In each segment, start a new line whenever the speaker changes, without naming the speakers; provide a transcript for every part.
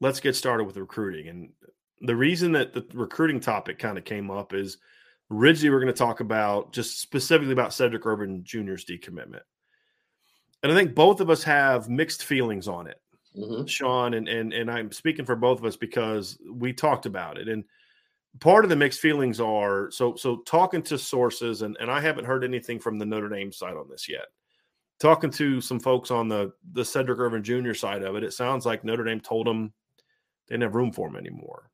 Let's get started with recruiting. And the reason that the recruiting topic kind of came up is originally we're going to talk about just specifically about Cedric Irvin Jr.'s decommitment. And I think both of us have mixed feelings on it, mm-hmm. Sean, and, and and I'm speaking for both of us because we talked about it. And part of the mixed feelings are so so talking to sources, and, and I haven't heard anything from the Notre Dame side on this yet. Talking to some folks on the the Cedric Irvin Jr. side of it, it sounds like Notre Dame told him they didn't have room for him anymore,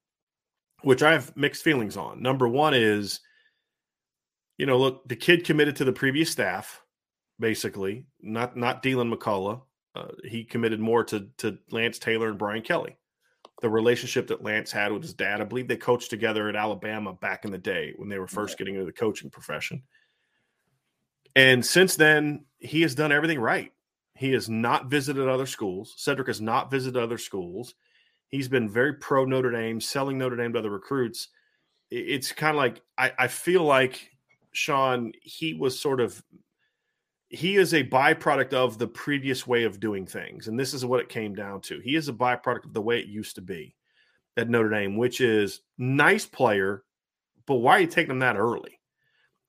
which I have mixed feelings on. Number one is, you know, look, the kid committed to the previous staff, basically, not not Deland McCullough. Uh, he committed more to to Lance Taylor and Brian Kelly. The relationship that Lance had with his dad, I believe they coached together at Alabama back in the day when they were first getting into the coaching profession. And since then, he has done everything right. He has not visited other schools. Cedric has not visited other schools. He's been very pro Notre Dame, selling Notre Dame to other recruits. It's kind of like I, I feel like Sean, he was sort of he is a byproduct of the previous way of doing things. And this is what it came down to. He is a byproduct of the way it used to be at Notre Dame, which is nice player, but why are you taking them that early?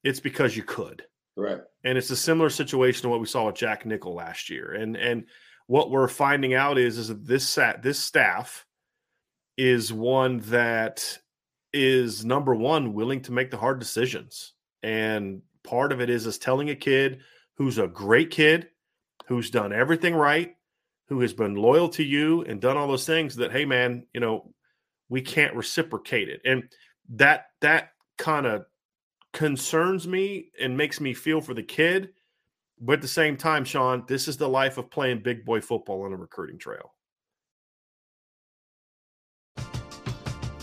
It's because you could.
Right.
And it's a similar situation to what we saw with Jack Nickel last year. And and what we're finding out is is that this sat this staff is one that is number one willing to make the hard decisions. And part of it is is telling a kid who's a great kid who's done everything right who has been loyal to you and done all those things that hey man you know we can't reciprocate it. And that that kind of concerns me and makes me feel for the kid. But at the same time sean this is the life of playing big boy football on a recruiting trail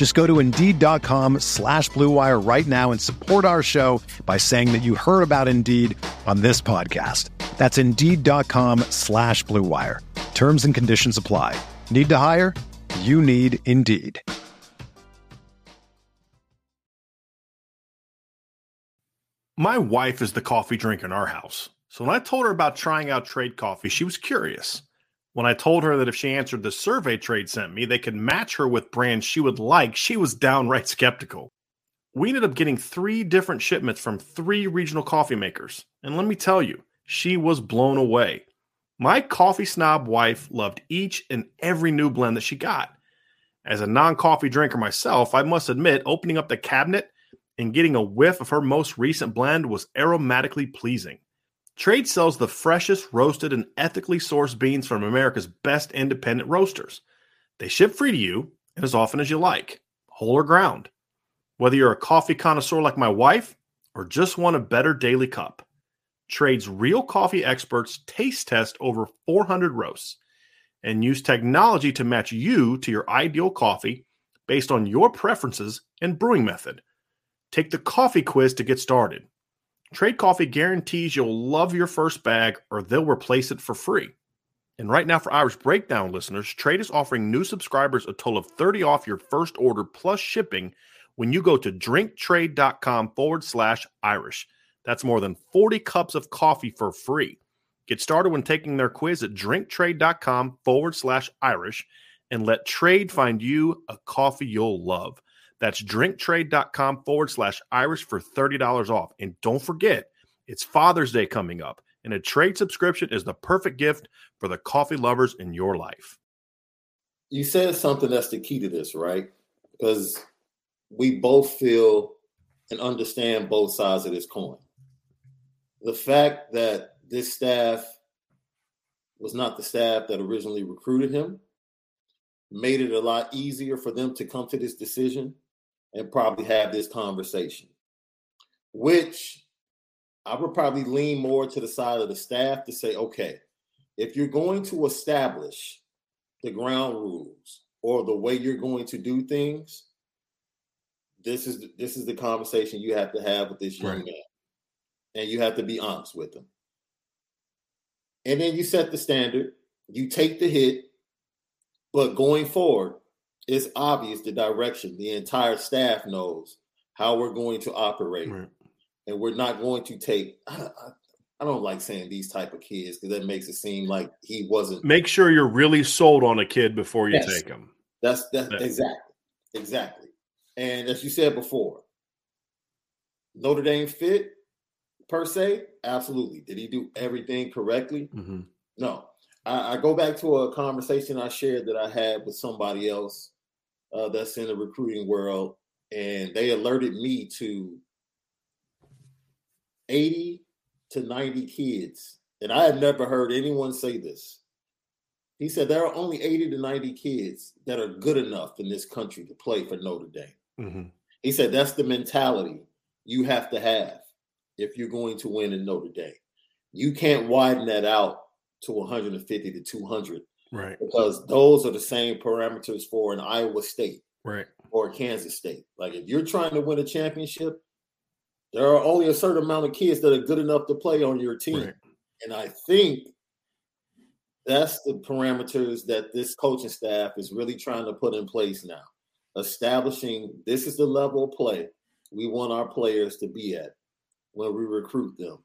Just go to Indeed.com slash BlueWire right now and support our show by saying that you heard about Indeed on this podcast. That's Indeed.com slash BlueWire. Terms and conditions apply. Need to hire? You need Indeed.
My wife is the coffee drinker in our house. So when I told her about trying out trade coffee, she was curious. When I told her that if she answered the survey trade sent me, they could match her with brands she would like, she was downright skeptical. we ended up getting three different shipments from three regional coffee makers. And let me tell you, she was blown away. My coffee snob wife loved each and every new blend that she got. As a non coffee drinker myself, I must admit, opening up the cabinet and getting a whiff of her most recent blend was aromatically pleasing. Trade sells the freshest roasted and ethically sourced beans from America's best independent roasters. They ship free to you and as often as you like, whole or ground. Whether you're a coffee connoisseur like my wife or just want a better daily cup, Trade's real coffee experts taste test over 400 roasts and use technology to match you to your ideal coffee based on your preferences and brewing method. Take the coffee quiz to get started. Trade Coffee guarantees you'll love your first bag or they'll replace it for free. And right now, for Irish Breakdown listeners, Trade is offering new subscribers a total of 30 off your first order plus shipping when you go to drinktrade.com forward slash Irish. That's more than 40 cups of coffee for free. Get started when taking their quiz at drinktrade.com forward slash Irish and let trade find you a coffee you'll love. That's drinktrade.com forward slash Irish for $30 off. And don't forget, it's Father's Day coming up, and a trade subscription is the perfect gift for the coffee lovers in your life.
You said something that's the key to this, right? Because we both feel and understand both sides of this coin. The fact that this staff was not the staff that originally recruited him made it a lot easier for them to come to this decision and probably have this conversation, which I would probably lean more to the side of the staff to say, okay, if you're going to establish the ground rules or the way you're going to do things, this is this is the conversation you have to have with this young right. man, and you have to be honest with him. And then you set the standard, you take the hit, but going forward, it's obvious the direction. The entire staff knows how we're going to operate, right. and we're not going to take. I, I, don't like saying these type of kids because that makes it seem like he wasn't.
Make sure you're really sold on a kid before you yes. take him.
That's that's exactly exactly. And as you said before, Notre Dame fit per se, absolutely. Did he do everything correctly? Mm-hmm. No. I, I, go back to a conversation I shared that I had with somebody else uh, that's in the recruiting world, and they alerted me to 80 to 90 kids. And I had never heard anyone say this. He said there are only 80 to 90 kids that are good enough in this country to play for Notre Dame. Mm-hmm. He said that's the mentality you have to have if you're going to win in Notre Dame. You can't widen that out to 150 to 200
Right.
Because those are the same parameters for an Iowa State.
Right.
Or Kansas State. Like if you're trying to win a championship, there are only a certain amount of kids that are good enough to play on your team. Right. And I think that's the parameters that this coaching staff is really trying to put in place now. Establishing this is the level of play we want our players to be at when we recruit them.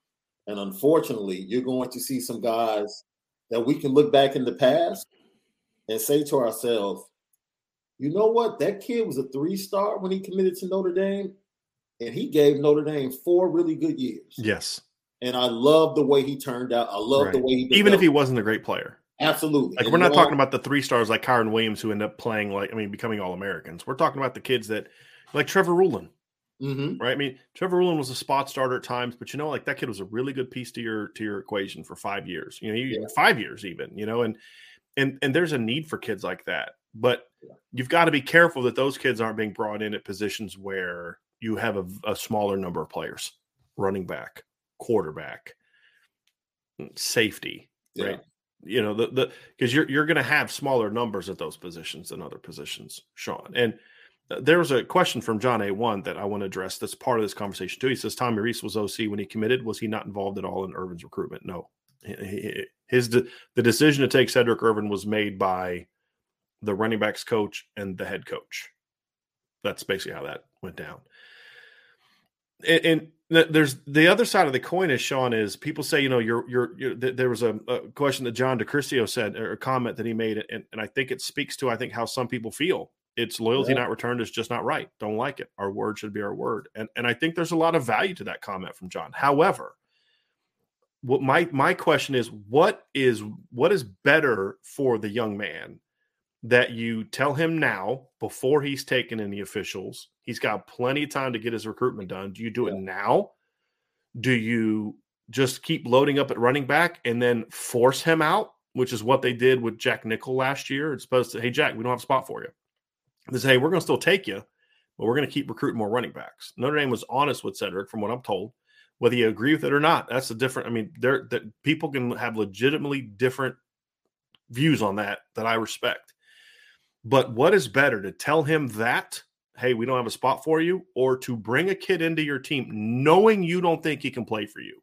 And unfortunately, you're going to see some guys that we can look back in the past and say to ourselves, you know what? That kid was a three star when he committed to Notre Dame, and he gave Notre Dame four really good years.
Yes.
And I love the way he turned out. I love right. the way he
even if he wasn't a great player.
Absolutely.
Like and we're not talking about the three stars like Kyren Williams who end up playing like I mean becoming all Americans. We're talking about the kids that like Trevor Ruhland. Mm-hmm. Right. I mean, Trevor Ruhland was a spot starter at times, but you know, like that kid was a really good piece to your to your equation for five years. You know, yeah. five years even. You know, and and and there's a need for kids like that. But yeah. you've got to be careful that those kids aren't being brought in at positions where you have a, a smaller number of players, running back, quarterback, mm, safety, yeah. right? You know, the the because you're you're going to have smaller numbers at those positions than other positions, Sean, and there was a question from John A1 that I want to address that's part of this conversation too. He says Tommy Rees was OC when he committed. Was he not involved at all in Irvin's recruitment? No. His the decision to take Cedric Irvin was made by the running backs coach and the head coach. That's basically how that went down. And, and there's the other side of the coin is Sean is people say you know you're you're, you're there was a, a, question that John DeCristio said or a comment that he made and, and I think it speaks to I think how some people feel It's loyalty yeah. not returned is just not right. Don't like it. Our word should be our word. And and I think there's a lot of value to that comment from John. However, what my my question is what is what is better for the young man that you tell him now before he's taken any officials he's got plenty of time to get his recruitment done do you do yeah. it now do you just keep loading up at running back and then force him out which is what they did with jack nickel last year it's supposed to hey jack we don't have a spot for you they say hey we're going to still take you but we're going to keep recruiting more running backs notre dame was honest with cedric from what i'm told whether you agree with it or not. That's a different. I mean, there that people can have legitimately different views on that that I respect. But what is better to tell him that, hey, we don't have a spot for you, or to bring a kid into your team knowing you don't think he can play for you,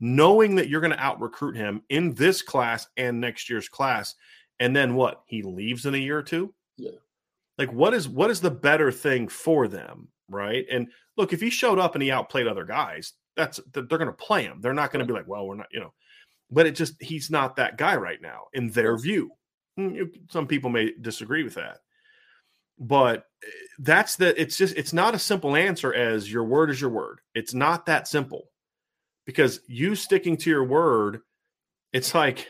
knowing that you're going to out recruit him in this class and next year's class, and then what? He leaves in a year or two.
Yeah.
Like what is what is the better thing for them? right? And look, if he showed up and he outplayed other guys, that's they're going to play him. They're not going to be like, well, we're not, you know. But it just he's not that guy right now in their view. Hmm, some people may disagree with that, but eh, that's the. It's just it's not a simple answer as your word is your word. It's not that simple because you sticking to your word, it's like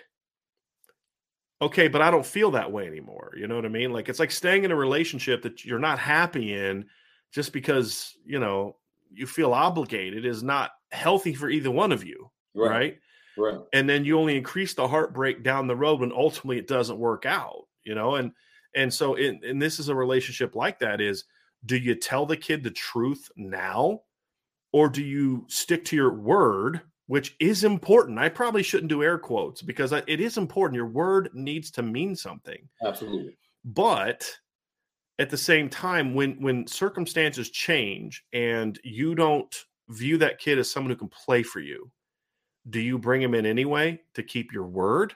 okay, but I don't feel that way anymore. You know what I mean? Like it's like staying in a relationship that you're not happy in just because you know you feel obligated is not healthy for either one of you right. right
right
and then you only increase the heartbreak down the road when ultimately it doesn't work out you know and and so in, and this is a relationship like that is do you tell the kid the truth now or do you stick to your word which is important. I probably shouldn't do air quotes because it is important. Your word needs to mean something.
Absolutely.
But at the same time when when circumstances change and you don't view that kid as someone who can play for you do you bring him in anyway to keep your word?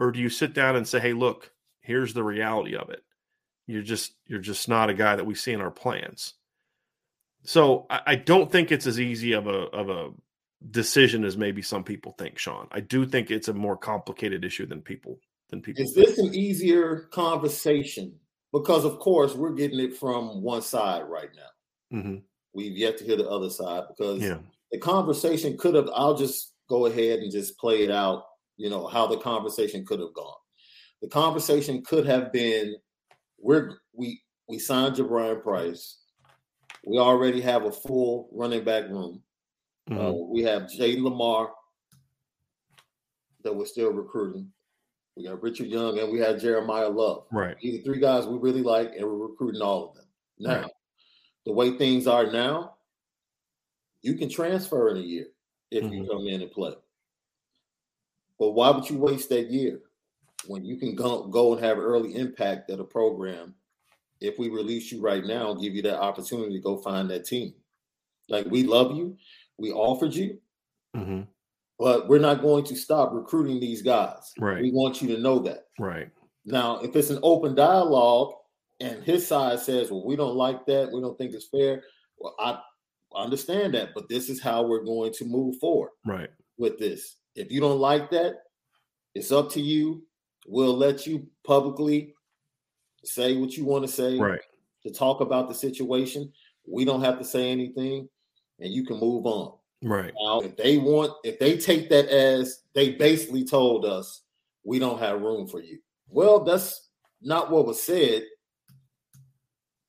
Or do you sit down and say hey look here's the reality of it. You're just you're just not a guy that we see in our plans. So I, I don't think it's as easy of a of a decision as maybe some people think sean i do think it's a more complicated issue than people than people
is this an easier conversation because of course we're getting it from one side right now.
Mm-hmm.
We've yet to hear the other side because
yeah.
the conversation could have. I'll just go ahead and just play it out. You know how the conversation could have gone. The conversation could have been: we're we we signed Jadarian Price. We already have a full running back room. Uh, mm-hmm. Uh, we have Jay Limar that we're still recruiting. We got Richard Young and we had Jeremiah Love.
Right.
These are three guys we really like, and we're recruiting all of them. Now, right. the way things are now, you can transfer in a year if mm-hmm. you come in and play. But why would you waste that year when you can go, go and have early impact at a program? If we release you right now, give you that opportunity to go find that team. Like we love you, we offered you.
Mm-hmm
but we're not going to stop recruiting these guys.
Right.
We want you to know that.
Right.
Now, if it's an open dialogue and his side says, well, we don't like that, we don't think it's fair, well, I understand that, but this is how we're going to move forward.
Right.
With this. If you don't like that, it's up to you. We'll let you publicly say what you want to say.
Right.
To talk about the situation. We don't have to say anything and you can move on.
Right.
Now, if they want, if they take that as they basically told us we don't have room for you. Well, that's not what was said,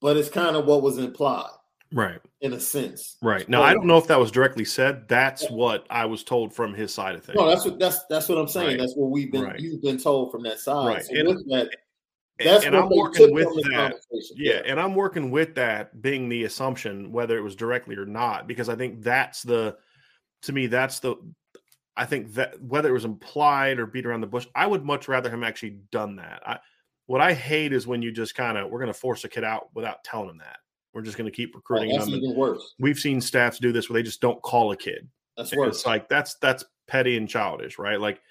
but it's kind of what was implied.
Right.
In a sense.
Right. Now, I don't know if that was directly said. That's what I was told from his side of things.
No, that's what that's that's what I'm saying. Right. That's what we've been right. you've been told from that side. Right. So and, that,
that's and I'm working with that. Yeah, and I'm working with that being the assumption, whether it was directly or not, because I think that's the, to me, that's the, I think that whether it was implied or beat around the bush, I would much rather him actually done that. I, what I hate is when you just kind of we're going to force a kid out without telling him that. We're just going to keep recruiting
oh, that's
them.
Even worse.
We've seen staffs do this where they just don't call a kid.
That's worse.
It's like that's that's petty and childish, right? Like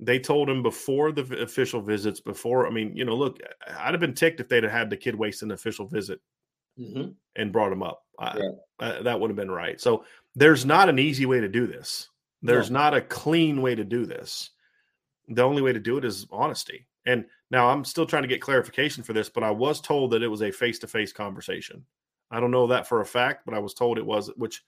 they told him before the official visits, before, I mean, you know, look, I'd have been ticked if they'd have had the kid waste an official visit
mm-hmm.
and brought him up. Yeah. Uh, that would have been right. So there's not an easy way to do this. There's no. not a clean way to do this. The only way to do it is honesty. And Now I'm still trying to get clarification for this, but I was told that it was a face to face conversation. I don't know that for a fact, but I was told it was, which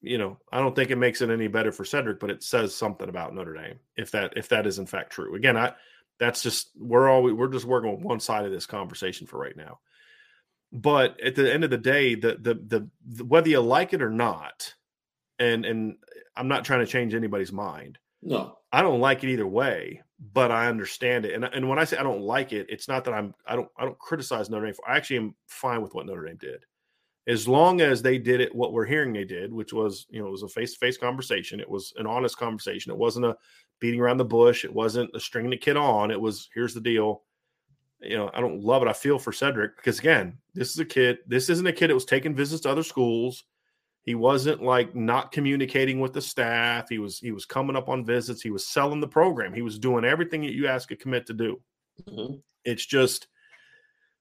you know, I don't think it makes it any better for Cedric, but it says something about Notre Dame if that if that is in fact true. Again, I that's just we're all we're just working on one side of this conversation for right now. But at the end of the day, the the the, the whether you like it or not, and and I'm not trying to change anybody's mind.
No,
I don't like it either way, but I understand it. And and when I say I don't like it, it's not that I'm I don't I don't criticize Notre Dame. For, I actually am fine with what Notre Dame did as long as they did it what we're hearing they did which was you know it was a face-to-face conversation. It was an honest conversation. It wasn't a beating around the bush. It wasn't a stringing the kid on. It was here's the deal. You know i don't love it. I feel for cedric because again this is a kid this isn't a kid that was taking visits to other schools. He wasn't like not communicating with the staff. He was he was coming up on visits. He was selling the program. He was doing everything that you ask a commit to do. Mm-hmm. it's just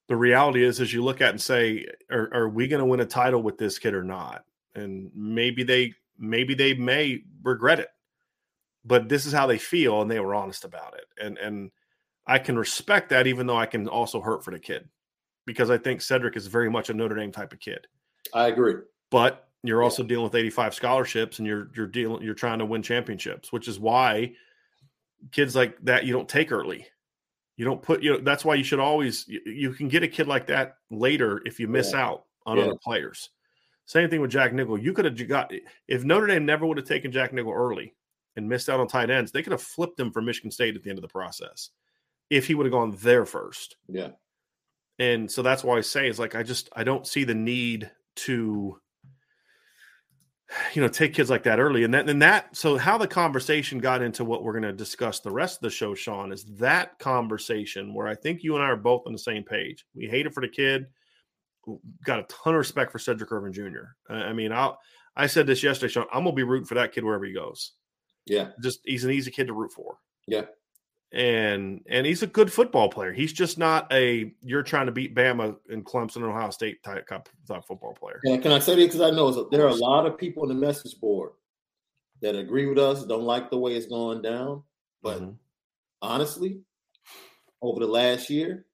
the reality is, as you look at and say, are, are we going to win a title with this kid or not? And maybe they, maybe they may regret it, but this is how they feel, and they were honest about it. And and I can respect that, even though I can also hurt for the kid, because I think Cedric is very much a Notre Dame type of kid.
I agree,
but you're also dealing with 85 scholarships, and you're you're dealing you're trying to win championships, which is why kids like that you don't take early you don't put you know that's why you should always you, you can get a kid like that later if you miss yeah. out on yeah. other players. Same thing with Jack Nickel. You could have got eh, if Notre Dame never would have taken Jack Nickel early and missed out on tight ends, they could have flipped him for Michigan State at the end of the process if he would have gone there first.
Yeah.
And so that's why I say is like I just I don't see the need to you know take kids like that early. And then and that so how the conversation got into what we're going to discuss the rest of the show sean is that conversation where i think you and i are both on the same page. We hate it for the kid. Got a ton of respect for cedric irvin jr i mean i i said this yesterday sean i'm gonna be rooting for that kid wherever he goes.
Yeah.
Just he's an easy kid to root for.
Yeah
and and he's a good football player. He's just not a you're trying to beat Bama and Clemson and Ohio State type, type football player.
Yeah, can I say that because I know there are a lot of people in the message board that agree with us, don't like the way it's going down, but mm-hmm. honestly, over the last year,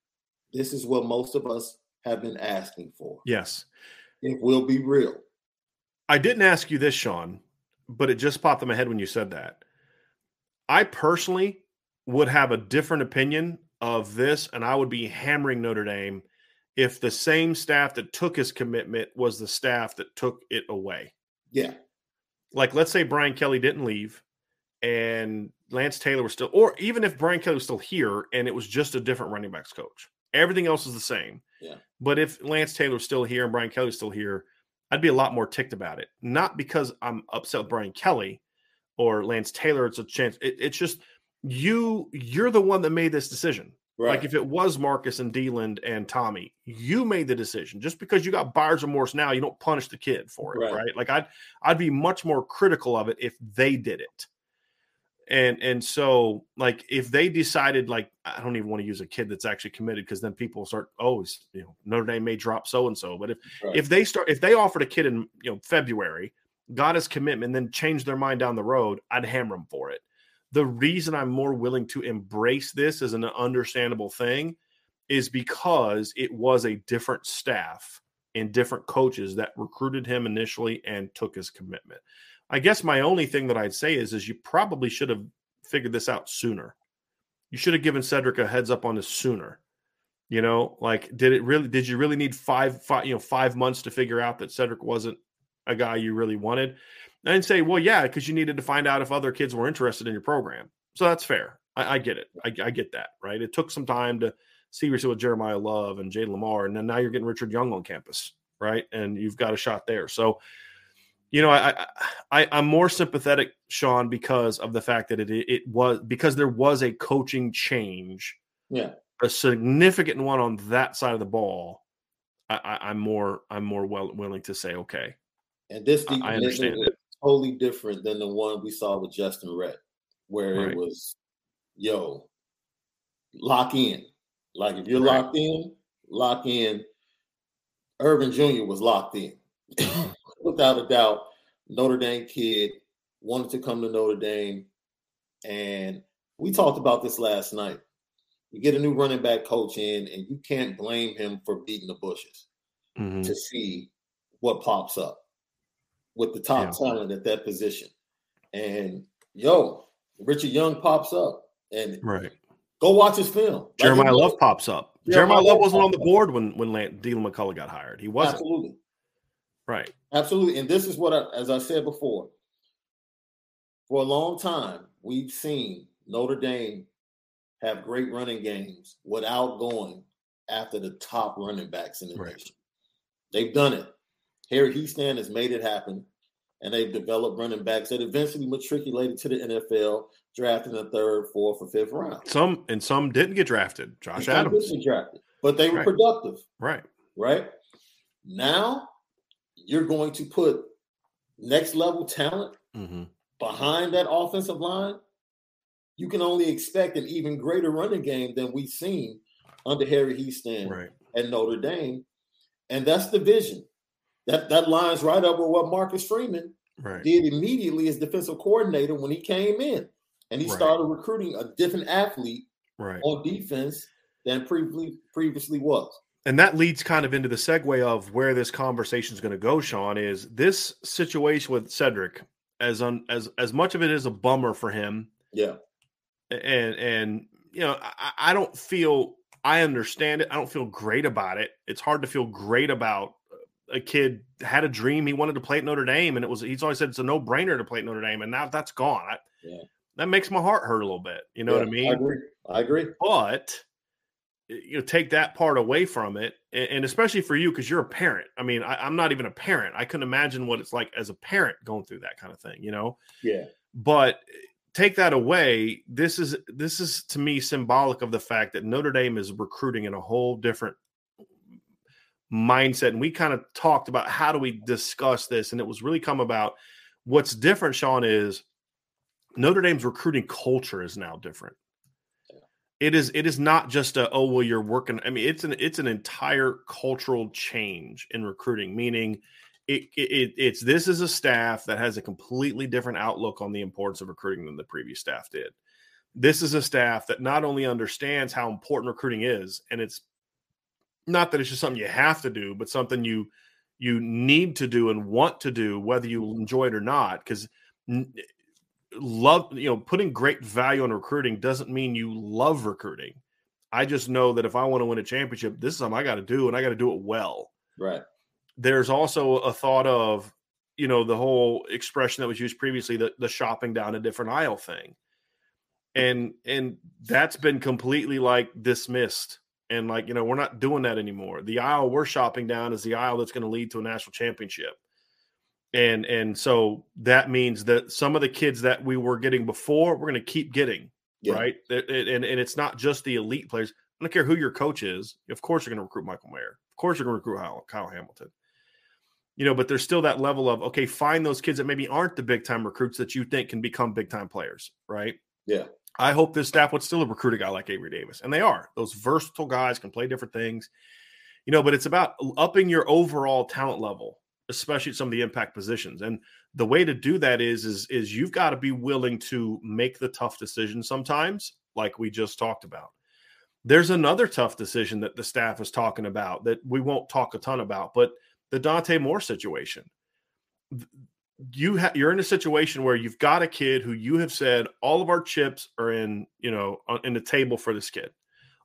this is what most of us have been asking for.
Yes,
it will be real.
I didn't ask you this, Sean, but it just popped in my head when you said that. I personally would have a different opinion of this, and I would be hammering Notre Dame if the same staff that took his commitment was the staff that took it away.
Yeah.
Like, let's say Brian Kelly didn't leave and Lance Taylor was still, or even if Brian Kelly was still here and it was just a different running backs coach, everything else is the same.
Yeah.
But if Lance Taylor was still here and Brian Kelly was still here, I'd be a lot more ticked about it. Not because I'm upset with Brian Kelly or Lance Taylor. It's a chance. It, it's just you you're the one that made this decision. Right. Like if it was Marcus and Deland and Tommy, you made the decision. Just because you got buyer's remorse now, you don't punish the kid for it, right? right? Like I'd I'd be much more critical of it if they did it. And and so like if they decided like I don't even want to use a kid that's actually committed because then people start oh you know Notre Dame may drop so and so. But if right. if they start if they offered a kid in you know February, got his commitment, then changed their mind down the road, I'd hammer them for it the reason I'm more willing to embrace this as an understandable thing is because it was a different staff and different coaches that recruited him initially and took his commitment. I guess my only thing that I'd say is is you probably should have figured this out sooner. You should have given Cedric a heads up on this sooner. You know, like did it really did you really need five, five you know 5 months to figure out that Cedric wasn't a guy you really wanted? And say, well, yeah, because you needed to find out if other kids were interested in your program. So that's fair. I, I get it. I, I, get that. Right. It took some time to see yourself with Jeremiah Love and Jayden Limar, and then now you're getting Richard Young on campus, right? And you've got a shot there. So, you know, I, I I'm more sympathetic, Sean, because of the fact that it it was because there was a coaching change.
Yeah.
A significant one on that side of the ball. I, I, am more I'm more well willing to say okay.
And this
I understand it
totally different than the one we saw with Justin Rett, where right. it was, yo, lock in. Like if you're right. locked in, lock in. Irvin Jr. was locked in. Without a doubt, Notre Dame kid wanted to come to Notre Dame. And we talked about this last night. you get a new running back coach in, and you can't blame him for beating the bushes
Mhm.
to see what pops up with the top
Yeah.
talent at that position. And yo, Richard Young pops up, and
Right.
go watch his film.
Jeremiah
it-
Love pops up.
Jeremiah
Jeremiah Love wasn't on the board when when Lan- Dylan McCullough got hired. He wasn't.
Absolutely.
Right.
Absolutely. And this is what, I, as I said before, for a long time, we've seen Notre Dame have great running games without going after the top running backs in the
Right.
nation. They've done it. Harry Hiestand has made it happen, and they've developed running backs that eventually matriculated to the NFL, drafted in the third, fourth, or fifth round.
Some and some didn't get drafted. Josh
Some
Adams.
didn't drafted, but they were
Right.
productive.
Right.
right? Now you're going to put next level talent
hmm
behind that offensive line. You can only expect an even greater running game than we've seen under Harry Hiestand
Right.
at Notre Dame. And that's the vision. That that lines right up with what Marcus Freeman
Right.
did immediately as defensive coordinator when he came in. And he
Right.
started recruiting a different athlete
Right.
on defense than previously previously was.
And that leads kind of into the segue of where this conversation is going to go, Sean, is this situation with Cedric, as un, as as much of it is a bummer for him,
Yeah.
and and you know, I, I don't feel I understand it. I don't feel great about it. It's hard to feel great about a kid had a dream he wanted to play at Notre Dame, and it was he's always said it's a no brainer to play at Notre Dame, and now that's gone. I,
Yeah.
That makes my heart hurt a little bit. You know what I mean?
I agree. I agree.
but you know take that part away from it and, and especially for you because you're a parent i mean I, i'm not even a parent i couldn't imagine what it's like as a parent going through that kind of thing you know
Yeah.
but take that away this is this is to me symbolic of the fact that notre dame is recruiting in a whole different mindset and we kind of talked about how do we discuss this and it was really come about what's different sean is notre dame's recruiting culture is now different. It is it is not just a oh well you're working i mean it's an it's an entire cultural change in recruiting meaning it, it it's this is a staff that has a completely different outlook on the importance of recruiting than the previous staff did. This is a staff that not only understands how important recruiting is and it's not that it's just something you have to do but something you you need to do and want to do whether you mm-hmm. enjoy it or not because love you know putting great value on recruiting doesn't mean you love recruiting. I just know that if i want to win a championship this is something i got to do and i got to do it well.
Right.
there's also a thought of you know the whole expression that was used previously the, the shopping down a different aisle thing. And and that's been completely like dismissed and like you know we're not doing that anymore. The aisle we're shopping down is the aisle that's going to lead to a national championship. And and so that means that some of the kids that we were getting before we're going to keep getting
Yeah.
right? And, and it's not just the elite players. I don't care who your coach is. Of course you're going to recruit michael mayer. Of course you're going to recruit kyle hamilton. You know but there's still that level of okay find those kids that maybe aren't the big time recruits that you think can become big time players right?
Yeah.
I hope this staff would still recruit a guy like avery davis and they are. Those versatile guys can play different things you know but it's about upping your overall talent level especially at some of the impact positions and the way to do that is is is you've got to be willing to make the tough decisions sometimes like we just talked about. There's another tough decision that the staff is talking about that we won't talk a ton about but the dante moore situation you ha- you're in a situation where you've got a kid who you have said all of our chips are in you know in the table for this kid.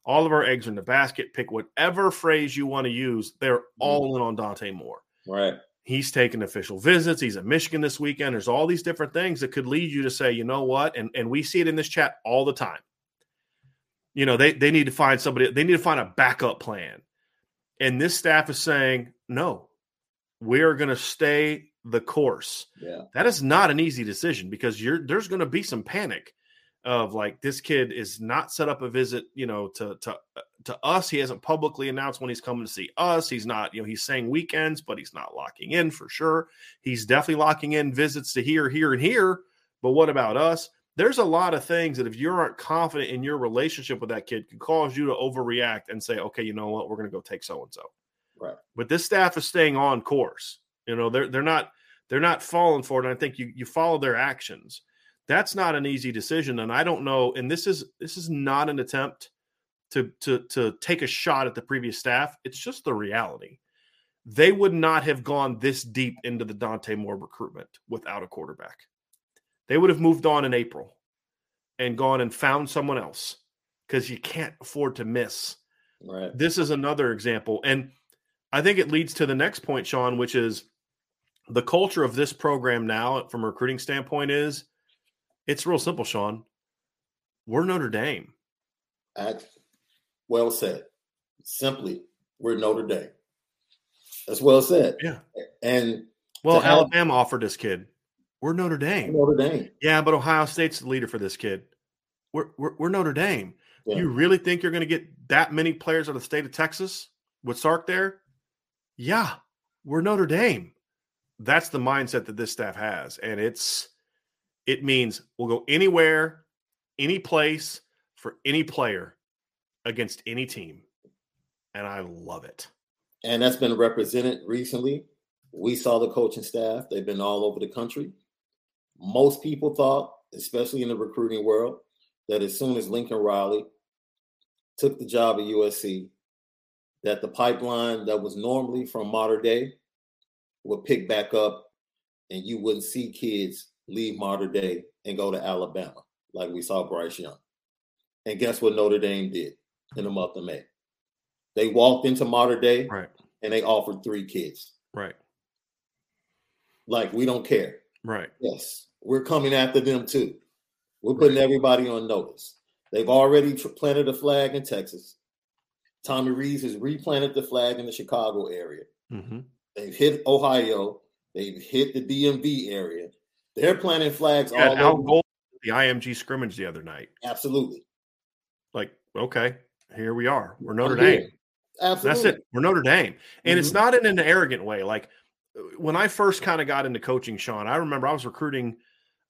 All of our eggs are in the basket. Pick whatever phrase you want to use they're mm-hmm. all in on dante moore.
Right.
he's taking official visits. He's in michigan this weekend. There's all these different things that could lead you to say you know what? And and we see it in this chat all the time. You know they they need to find somebody they need to find a backup plan. And this staff is saying no. We are going to stay the course.
Yeah.
that is not an easy decision because you're there's going to be some panic of like this kid is not set up a visit you know to to to us. He hasn't publicly announced when he's coming to see us. He's not you know he's saying weekends but he's not locking in for sure. He's definitely locking in visits to here here and here but what about us? There's a lot of things that if you aren't confident in your relationship with that kid can cause you to overreact and say okay you know what? We're going to go take so and so
Right.
but this staff is staying on course you know they're they're not they're not falling for it and i think you you follow their actions that's not an easy decision and i don't know and this is this is not an attempt to to to take a shot at the previous staff. It's just the reality. They would not have gone this deep into the Dante Moore recruitment without a quarterback. They would have moved on in April and gone and found someone else because you can't afford to miss.
Right.
This is another example. And I think it leads to the next point, Sean, which is the culture of this program now, from a recruiting standpoint, is it's real simple, Sean. We're Notre Dame.
At, well said. Simply, we're Notre Dame. That's well said.
Yeah.
And
well, Alabama have, offered this kid. We're Notre Dame.
Notre Dame.
Yeah, but Ohio State's the leader for this kid. We're we're, we're Notre Dame. Yeah. You really think you're going to get that many players out of the state of Texas with Sark there? Yeah, we're Notre Dame. That's the mindset that this staff has, and it's it means we'll go anywhere, any place for any player against any team, and I love it
and that's been represented recently. We saw the coaching staff, they've been all over the country. Most people thought, especially in the recruiting world, that as soon as Lincoln Riley took the job at USC, that the pipeline that was normally from Mater Dei would pick back up and you wouldn't see kids leave Mater Dei and go to Alabama like we saw Bryce Young. And guess what Notre Dame did in the month of May? They walked into Mater Dei
right.
and they offered three kids.
Right.
Like we don't care.
Right.
Yes. We're coming after them too. We're putting right. everybody on notice. They've already planted a flag in Texas. Tommy Rees has replanted the flag in the Chicago area.
Mm-hmm.
They've hit Ohio. They've hit the DMV area. They're planting flags all
Al over. The IMG scrimmage the other night.
Absolutely.
Like, okay, here we are. We're Notre Dame.
Absolutely.
That's it. We're Notre Dame. And mm-hmm. it's not in an arrogant way. Like when I first kind of got into coaching, Sean, I remember I was recruiting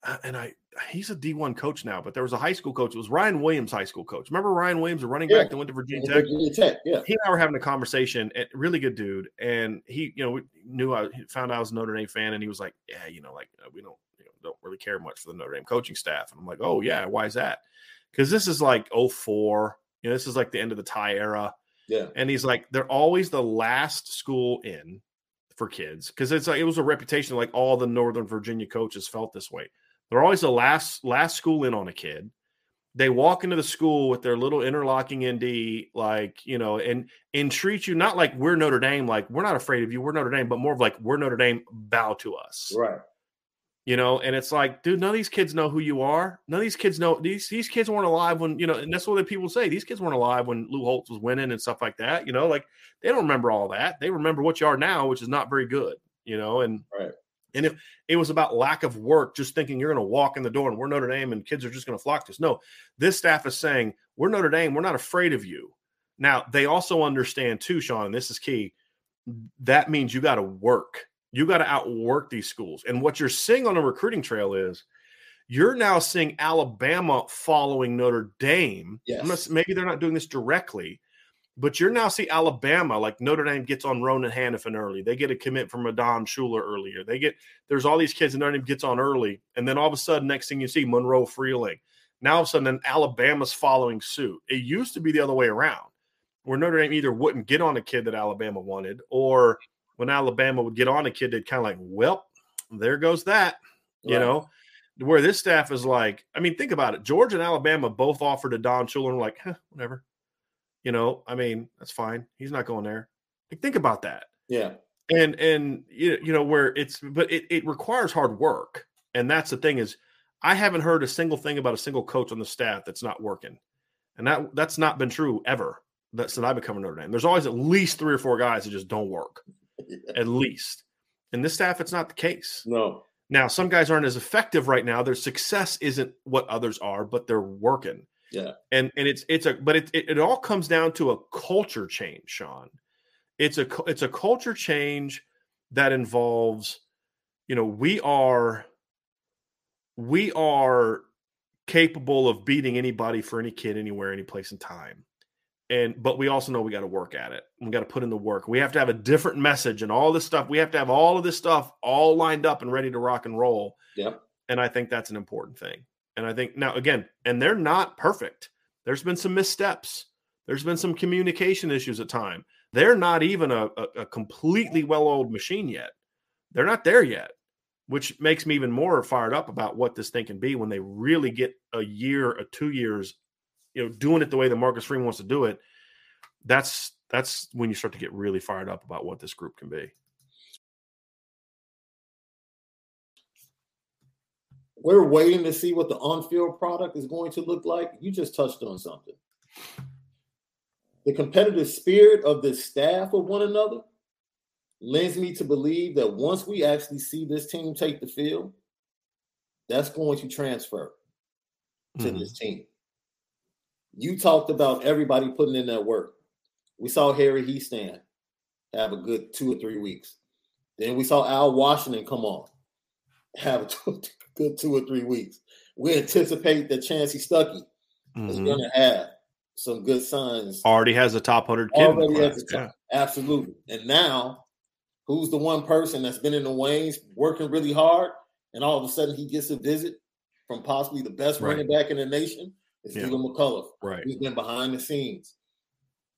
uh, and I he's a D1 coach now, but there was a high school coach. It was Ryan Williams, high school coach. Remember Ryan Williams, a running yeah. back that went to Virginia Tech?
Virginia Tech, yeah.
He and I were having a conversation, and really good dude. And he, you know, knew I found out I was a Notre Dame fan, and he was like, Yeah, you know, like uh, we don't you know, don't really care much for the Notre Dame coaching staff. And I'm like, Oh, yeah, why is that? Because this is like 04. You know, this is like the end of the Ty era.
Yeah.
And he's like, they're always the last school in for kids because it's like it was a reputation like all the Northern Virginia coaches felt this way. They're always the last last school in on a kid. They walk into the school with their little interlocking ND, like you know, and and treat you not like we're Notre Dame, like we're not afraid of you, we're Notre Dame, but more of like we're Notre Dame, bow to us.
Right
you know and it's like dude none of these kids know who you are none of these kids know these these kids weren't alive when you know and that's what the people say these kids weren't alive when lou holtz was winning and stuff like that you know like they don't remember all that they remember what you are now which is not very good you know and
right
and if it was about lack of work just thinking you're going to walk in the door and we're notre dame and kids are just going to flock to us no this staff is saying we're notre dame we're not afraid of you now they also understand too sean and this is key that means you got to work you got to outwork these schools. And what you're seeing on a recruiting trail is you're now seeing Alabama following Notre Dame.
Yes.
Maybe they're not doing this directly, but you're now see Alabama like Notre Dame gets on Ronan Hannafin early. They get a commit from Adon Shuler earlier. They get there's all these kids and Notre Dame gets on early, and then all of a sudden, next thing you see, Monroe Freeling. Now all of a sudden, Alabama's following suit. It used to be the other way around, where Notre Dame either wouldn't get on a kid that Alabama wanted, or when Alabama would get on a kid, they'd kind of like, well, there goes that, you right. know, where this staff is like, I mean, think about it. Georgia and Alabama both offered Adon Shuler, like, huh, whatever. You know, I mean, that's fine. He's not going there. Like, think about that.
Yeah.
And and you know where it's but it, it requires hard work. And that's the thing is I haven't heard a single thing about a single coach on the staff that's not working. And that that's not been true ever. That's That since I've been coming Notre Dame. There's always at least three or four guys that just don't work at least. In this staff, it's not the case.
No.
Now, some guys aren't as effective right now. Their success isn't what others are, but they're working.
Yeah.
And and it's it's a but it it, it all comes down to a culture change, Sean. It's a it's a culture change that involves, you know, we are we are capable of beating anybody for any kid anywhere, any place in time. And but we also know we got to work at it. We got to put in the work. We have to have a different message and all this stuff. We have to have all of this stuff all lined up and ready to rock and roll.
Yep.
And i think that's an important thing and i think now again and they're not perfect there's been some missteps There's been some communication issues at time. They're not even a, a, a completely well-oiled machine yet. They're not there yet, which makes me even more fired up about what this thing can be when they really get a year or two years, you know, doing it the way that Marcus Freeman wants to do it. That's that's when you start to get really fired up about what this group can be.
We're waiting to see what the on-field product is going to look like. You just touched on something. The competitive spirit of the staff of one another lends me to believe that once we actually see this team take the field, that's going to transfer to mm-hmm. this team. You talked about everybody putting in that work. We saw Harry Hiestand have a good two or three weeks. Then we saw Al Washington come on, have a two, good two or three weeks. We anticipate that Chansi Stuckey mm-hmm. is going to have some good signs.
Already has a top hundred kid. Already has a
top, yeah. absolutely. And now, who's the one person that's been in the wings working really hard, and all of a sudden he gets a visit from possibly the best right. running back in the nation? It's yeah. McCullough.
Right.
He's been behind the scenes,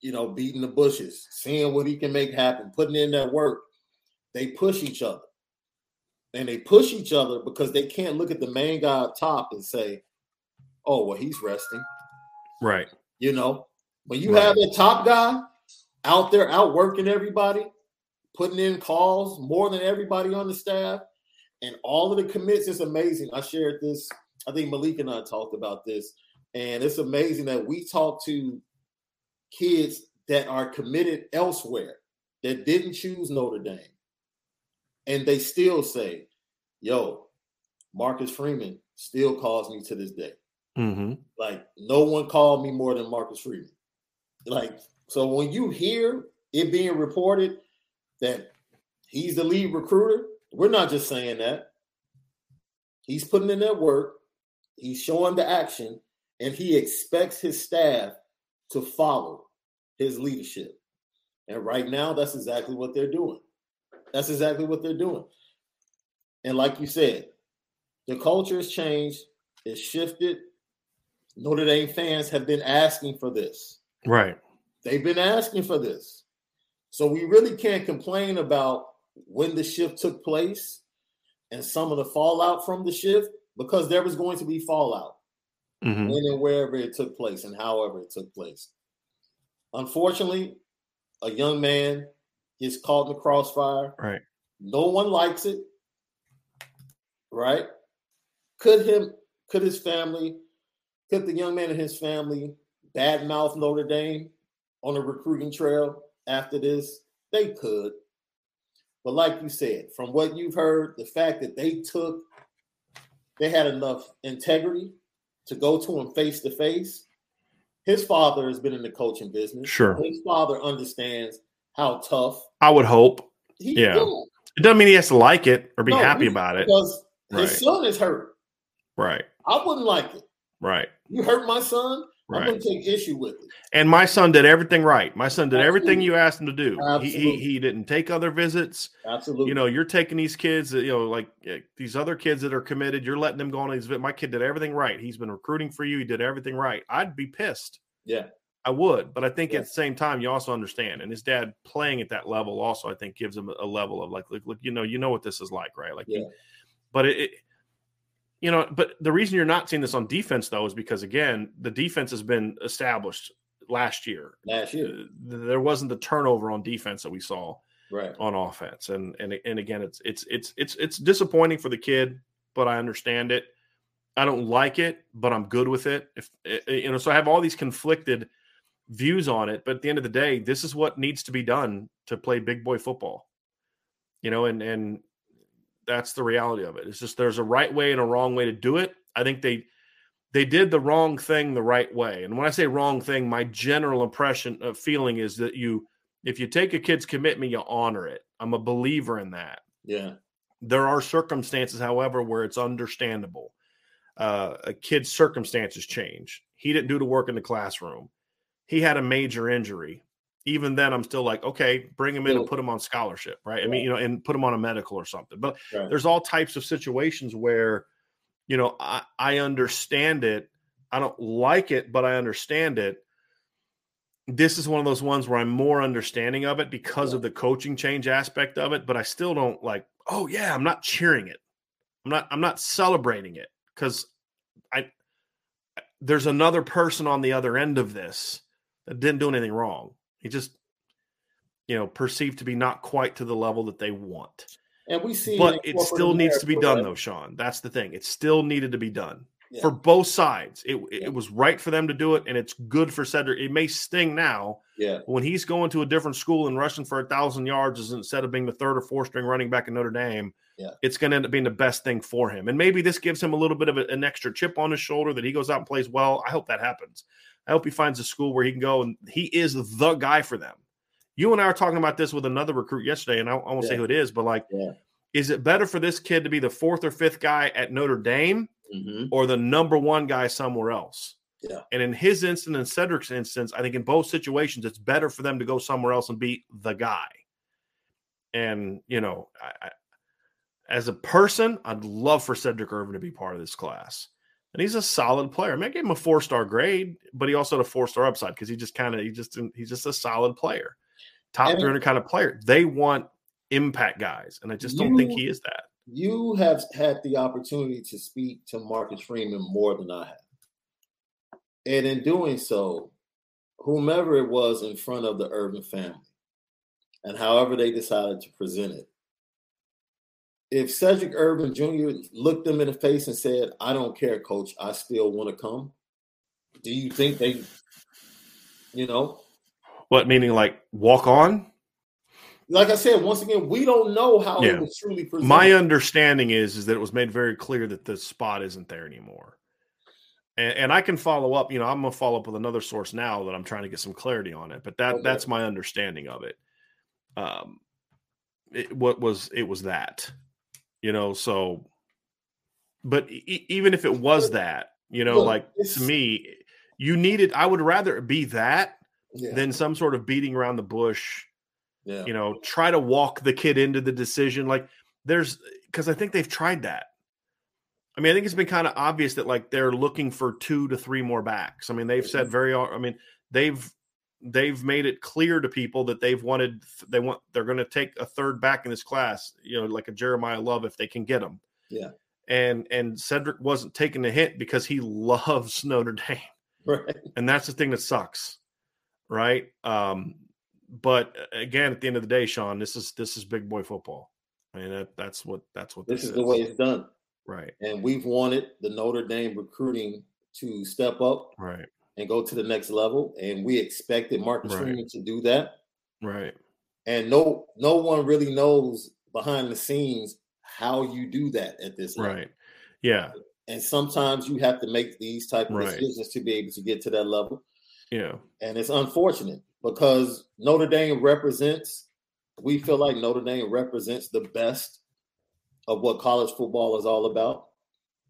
you know, beating the bushes, seeing what he can make happen, putting in that work. They push each other. And they push each other because they can't look at the main guy up top and say, oh, well, he's resting.
Right.
You know, when you right. have a top guy out there outworking everybody, putting in calls more than everybody on the staff, and all of the commits, it's amazing. I shared this. I think Malik and I talked about this, and it's amazing that we talk to kids that are committed elsewhere that didn't choose Notre Dame, and they still say, "Yo, Marcus Freeman still calls me to this day."
Mm-hmm.
Like no one called me more than Marcus Freeman. Like so, when you hear it being reported that he's the lead recruiter, we're not just saying that. He's putting in that work. He's showing the action, and he expects his staff to follow his leadership. And right now, that's exactly what they're doing. That's exactly what they're doing. And like you said, the culture has changed, it's shifted, Notre Dame fans have been asking for this.
Right.
They've been asking for this. So we really can't complain about when the shift took place and some of the fallout from the shift because there was going to be fallout mm-hmm. when and wherever it took place and however it took place. Unfortunately, a young man gets caught in the crossfire.
Right.
No one likes it. Right. Could him could his family could the young man and his family badmouth Notre Dame on a recruiting trail after this? They could. But like you said, from what you've heard, the fact that they took, they had enough integrity to go to him face to face. His father has been in the coaching business.
Sure.
His father understands how tough.
I would hope. yeah. It doesn't mean he has to like it or be no, happy about it.
Because right. his son is hurt.
Right.
I wouldn't like it.
Right.
You hurt my son. Right. I'm going to take issue with it.
And my son did everything right. My son did Absolutely. everything you asked him to do. He, he, he didn't take other visits.
Absolutely.
You know, you're taking these kids, you know, like eh, these other kids that are committed. You're letting them go on these. My kid did everything right. He's been recruiting for you. He did everything right. I'd be pissed.
Yeah.
I would, but I think yeah. at the same time you also understand, and his dad playing at that level also I think gives him a level of like, look, look you know, you know what this is like, right? Like, yeah. But it, it you know, but the reason you're not seeing this on defense though is because again, the defense has been established last year.
Last year,
uh, there wasn't the turnover on defense that we saw
right
on offense, and and and again, it's it's it's it's it's disappointing for the kid, but I understand it. I don't like it, but I'm good with it. If eh, eh, you know, so I have all these conflicted views on it, but at the end of the day, this is what needs to be done to play big boy football. You know, and and that's the reality of it. It's just there's a right way and a wrong way to do it. I think they they did the wrong thing the right way. And when I say wrong thing, my general impression of feeling is that you if you take a kid's commitment, you honor it. I'm a believer in that.
Yeah.
There are circumstances, however, where it's understandable. Uh, a kid's circumstances change. He didn't do the work in the classroom. He had a major injury even then I'm still like, okay, bring him in and put him on scholarship, right? I mean, you know, and put him on a medical or something. But right. there's all types of situations where, you know, I, I understand it. I don't like it, but I understand it. this is one of those ones where I'm more understanding of it because yeah. of the coaching change aspect of it, but I still don't like, oh yeah, I'm not cheering it. I'm not I'm not celebrating it because I there's another person on the other end of this didn't do anything wrong. He just you know perceived to be not quite to the level that they want.
And we see
But it still needs to be done though, Sean. That's the thing. It still needed to be done yeah. for both sides. It, yeah. it was right for them to do it, and it's good for Sedrick. It may sting now.
Yeah.
When he's going to a different school and rushing for a thousand yards instead of being the third or fourth string running back in Notre Dame,
yeah.
it's going to end up being the best thing for him. And maybe this gives him a little bit of a, an extra chip on his shoulder that he goes out and plays well. I hope that happens. I hope he finds a school where he can go and he is the guy for them. You and I are talking about this with another recruit yesterday, and I, I won't yeah. say who it is, but like,
yeah.
is it better for this kid to be the fourth or fifth guy at Notre Dame
mm-hmm.
or the number one guy somewhere else.
Yeah.
And in his instance and Sedrick's instance, I think in both situations, it's better for them to go somewhere else and be the guy. And, you know, I, I, as a person, I'd love for Sedrick Irvin to be part of this class. And he's a solid player. I mean, I gave him a four star grade, but he also had a four star upside because he just kind of, he just, he's just a solid player, top 300 kind of player. They want impact guys. And I just don't think he is that
you have had the opportunity to speak to Marcus Freeman more than I have. And in doing so, whomever it was in front of the Irvin family, and however they decided to present it, if Sedrick Irvin Jr. looked them in the face and said, I don't care, coach, I still want to come, do you think they, you know?
What, meaning like walk on?
like I said, once again, we don't know how yeah. it was truly presented.
My understanding is is that it was made very clear that the spot isn't there anymore. And, and I can follow up. You know, I'm gonna follow up with another source now that I'm trying to get some clarity on it. But that okay. that's my understanding of it. Um, it, what was it was that, you know. So, but e- even if it was that, you know, like to me, you needed. I would rather be that yeah. than some sort of beating around the bush
yeah.
You know, try to walk the kid into the decision. Like there's because I think they've tried that. I mean, I think it's been kind of obvious that like they're looking for two to three more backs. I mean, they've said mm-hmm. very. I mean, they've they've made it clear to people that they've wanted they want they're going to take a third back in this class. You know, like a jeremiah Love if they can get him.
Yeah.
And and Sedrick wasn't taking the hit because he loves Notre Dame.
Right.
And that's the thing that sucks. Right. Um, but uh, again, at the end of the day, Sean, this is this is big boy football. I mean, that, that's what that's what
this, this is, is the way it's done.
Right.
And we've wanted the Notre Dame recruiting to step up.
Right.
And go to the next level. And we expected Marcus right. Freeman to do that.
Right.
And no no one really knows behind the scenes how you do that at this
level. Right. Yeah.
And sometimes you have to make these type of right. decisions to be able to get to that level.
Yeah.
And it's unfortunate because Notre Dame represents, we feel like Notre Dame represents the best of what college football is all about.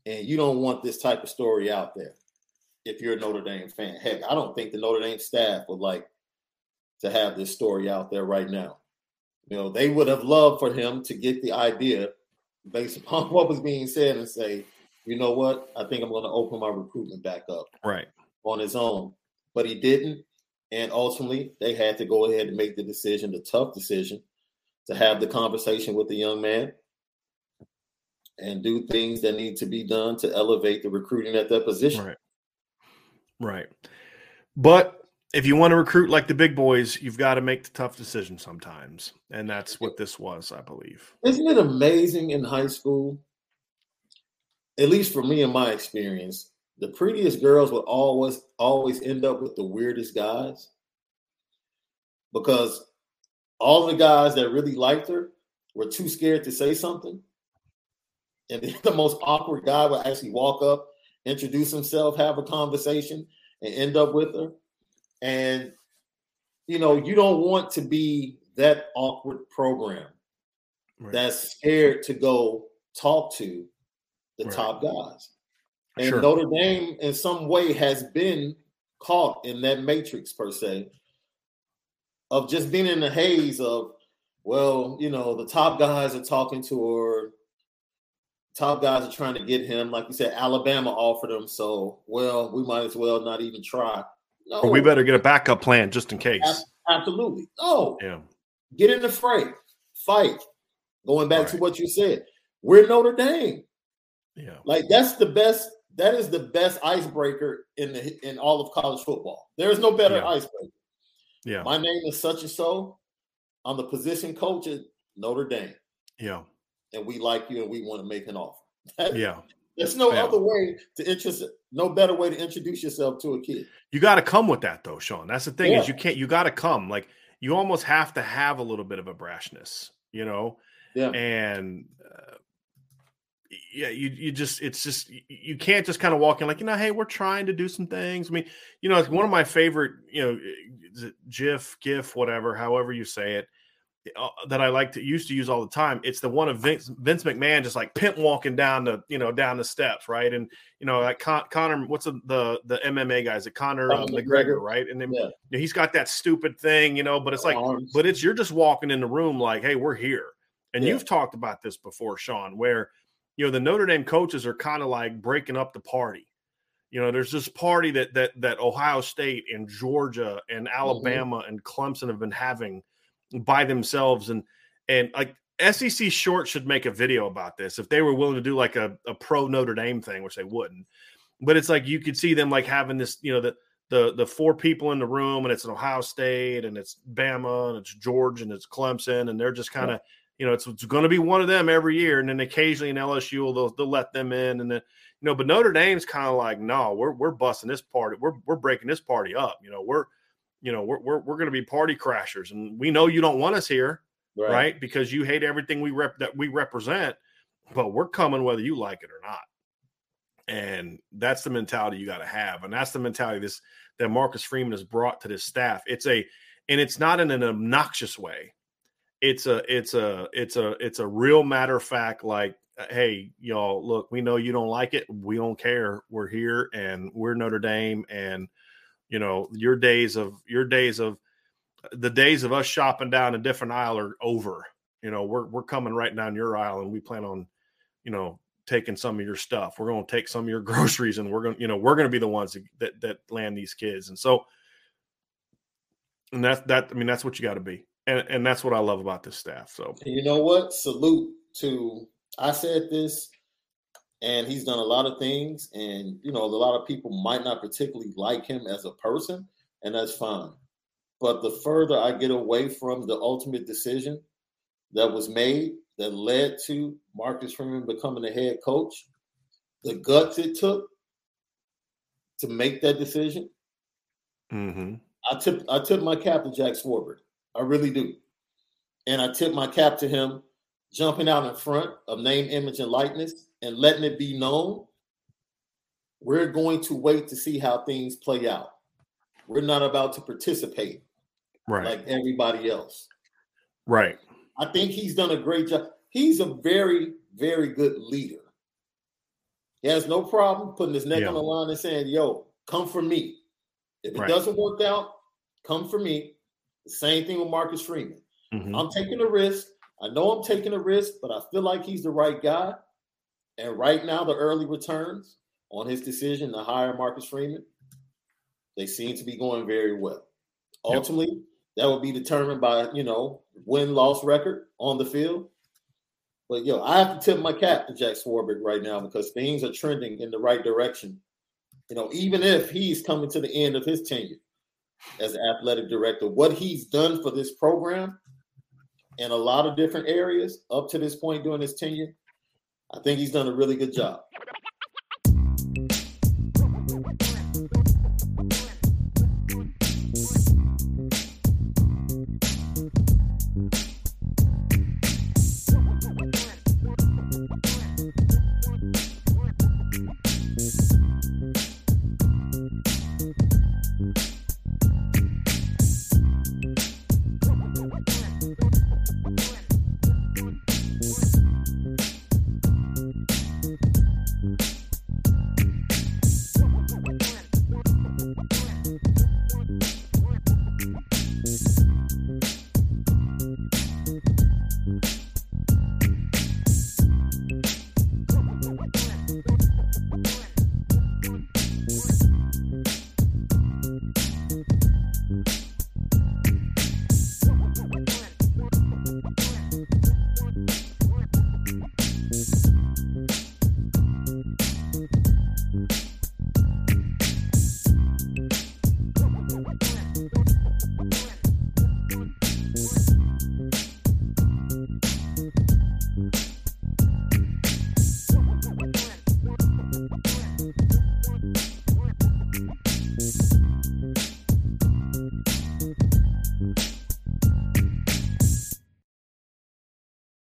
And you don't want this type of story out there if you're a Notre Dame fan. Heck, I don't think the Notre Dame staff would like to have this story out there right now. You know, they would have loved for him to get the idea based upon what was being said and say, you know what, I think I'm going to open my recruitment back up.
Right.
On his own. But he didn't. And ultimately, they had to go ahead and make the decision, the tough decision, to have the conversation with the young man and do things that need to be done to elevate the recruiting at that position.
Right. Right. But if you want to recruit like the big boys, you've got to make the tough decision sometimes. And that's what this was, I believe.
Isn't it amazing in high school? At least for me in my experience, the prettiest girls would always always end up with the weirdest guys because all the guys that really liked her were too scared to say something and the most awkward guy would actually walk up introduce himself have a conversation and end up with her and you know you don't want to be that awkward program right. that's scared to go talk to the right. top guys and sure. Notre Dame, in some way, has been caught in that matrix per se of just being in the haze of, well, you know, the top guys are talking to her. Top guys are trying to get him. Like you said, Alabama offered him. So, well, we might as well not even try No.
Or we better get a backup plan just in case.
Absolutely. No.
Yeah.
Get in the fray. Fight. Going back to what you said. We're Notre Dame.
Yeah.
Like that's the best. That is the best icebreaker in the in all of college football. There is no better
Yeah.
icebreaker.
Yeah.
My name is such and so. I'm the position coach at Notre Dame,
Yeah.
And we like you, and we want to make an offer.
Yeah.
There's no
Yeah.
other way to interest. No better way to introduce yourself to a kid.
You got to come with that though, Sean. That's the thing is you can't. You got to come. Like you almost have to have a little bit of a brashness, you know.
Yeah.
And uh, yeah, you you just it's just you- you can't just kind of walk in like you know, hey, we're trying to do some things. I mean, you know, it's one of my favorite, you know, GIF, GIF, whatever, however you say it. Uh, That I like to used to use all the time. It's the one of Vince, Vince McMahon just like pimp walking down the you know down the steps, right? And you know, like Con- Conor, what's the the, the MMA guys? It Connor
Conor
McGregor,
McGregor.
right? And then
Yeah.
you know, he's got that stupid thing, you know. But it's like,
Arms.
but it's you're just walking in the room like, hey, we're here. And
Yeah.
you've talked about this before, Sean, where you know the Notre Dame coaches are kind of like breaking up the party. You know, there's this party that that that Ohio State and Georgia and
Mm-hmm.
Alabama and Clemson have been having by themselves, and and like SEC Shorts should make a video about this if they were willing to do like a, a pro Notre Dame thing, which they wouldn't. But it's like you could see them like having this, you know, the the the four people in the room, and it's an Ohio State, and it's Bama, and it's George, and it's Clemson, and they're just kind of, you know, it's, it's going to be one of them every year, and then occasionally in LSU will they'll, they'll let them in, and then you know, but Notre Dame's kind of like, no, we're we're busting this party, we're we're breaking this party up, you know, we're you know we're we're, we're going to be party crashers, and we know you don't want us here, right? Because you hate everything we rep that we represent, but we're coming whether you like it or not. And that's the mentality you got to have, and that's the mentality this that Marcus Freeman has brought to this staff. It's a, and it's not in an obnoxious way. It's a, it's a, it's a, it's a real matter of fact. Like, uh, hey, y'all, look, we know you don't like it. We don't care. We're here, and we're Notre Dame, and you know your days of your days of the days of us shopping down a different aisle are over. You know, we're we're coming right down your aisle, and we plan on, you know, taking some of your stuff. We're going to take some of your groceries, and we're going, to you know, we're going to be the ones that, that land these kids. And so, and that's that. I mean, that's what you got to be, and and that's what I love about this staff. So
you know what? Salute to I said this, and he's done a lot of things, and you know, a lot of people might not particularly like him as a person, and that's fine. But the further I get away from the ultimate decision that was made that led to Marcus Freeman becoming the head coach, the guts it took to make that decision,
mm-hmm.
I tip I tip my cap to Jack Swarbrick. I really do. And I tip my cap to him jumping out in front of name, image, and likeness and letting it be known. We're going to wait to see how things play out. We're not about to participate
right,
like everybody else.
right,
I think he's done a great job. He's a very, very good leader. He has no problem putting his neck
Yeah.
on the line and saying, yo, come for me. If it
Right.
doesn't work out, come for me. The same thing with Marcus Freeman.
Mhm.
I'm taking a risk. I know I'm taking a risk, but I feel like he's the right guy. And right now, the early returns on his decision to hire Marcus Freeman, they seem to be going very well.
Yep.
Ultimately, that will be determined by you know win loss record on the field. But yo, I have to tip my cap to Jack Swarbrick right now because things are trending in the right direction. You know, even if he's coming to the end of his tenure as athletic director, what he's done for this program in a lot of different areas up to this point during his tenure, I think he's done a really good job.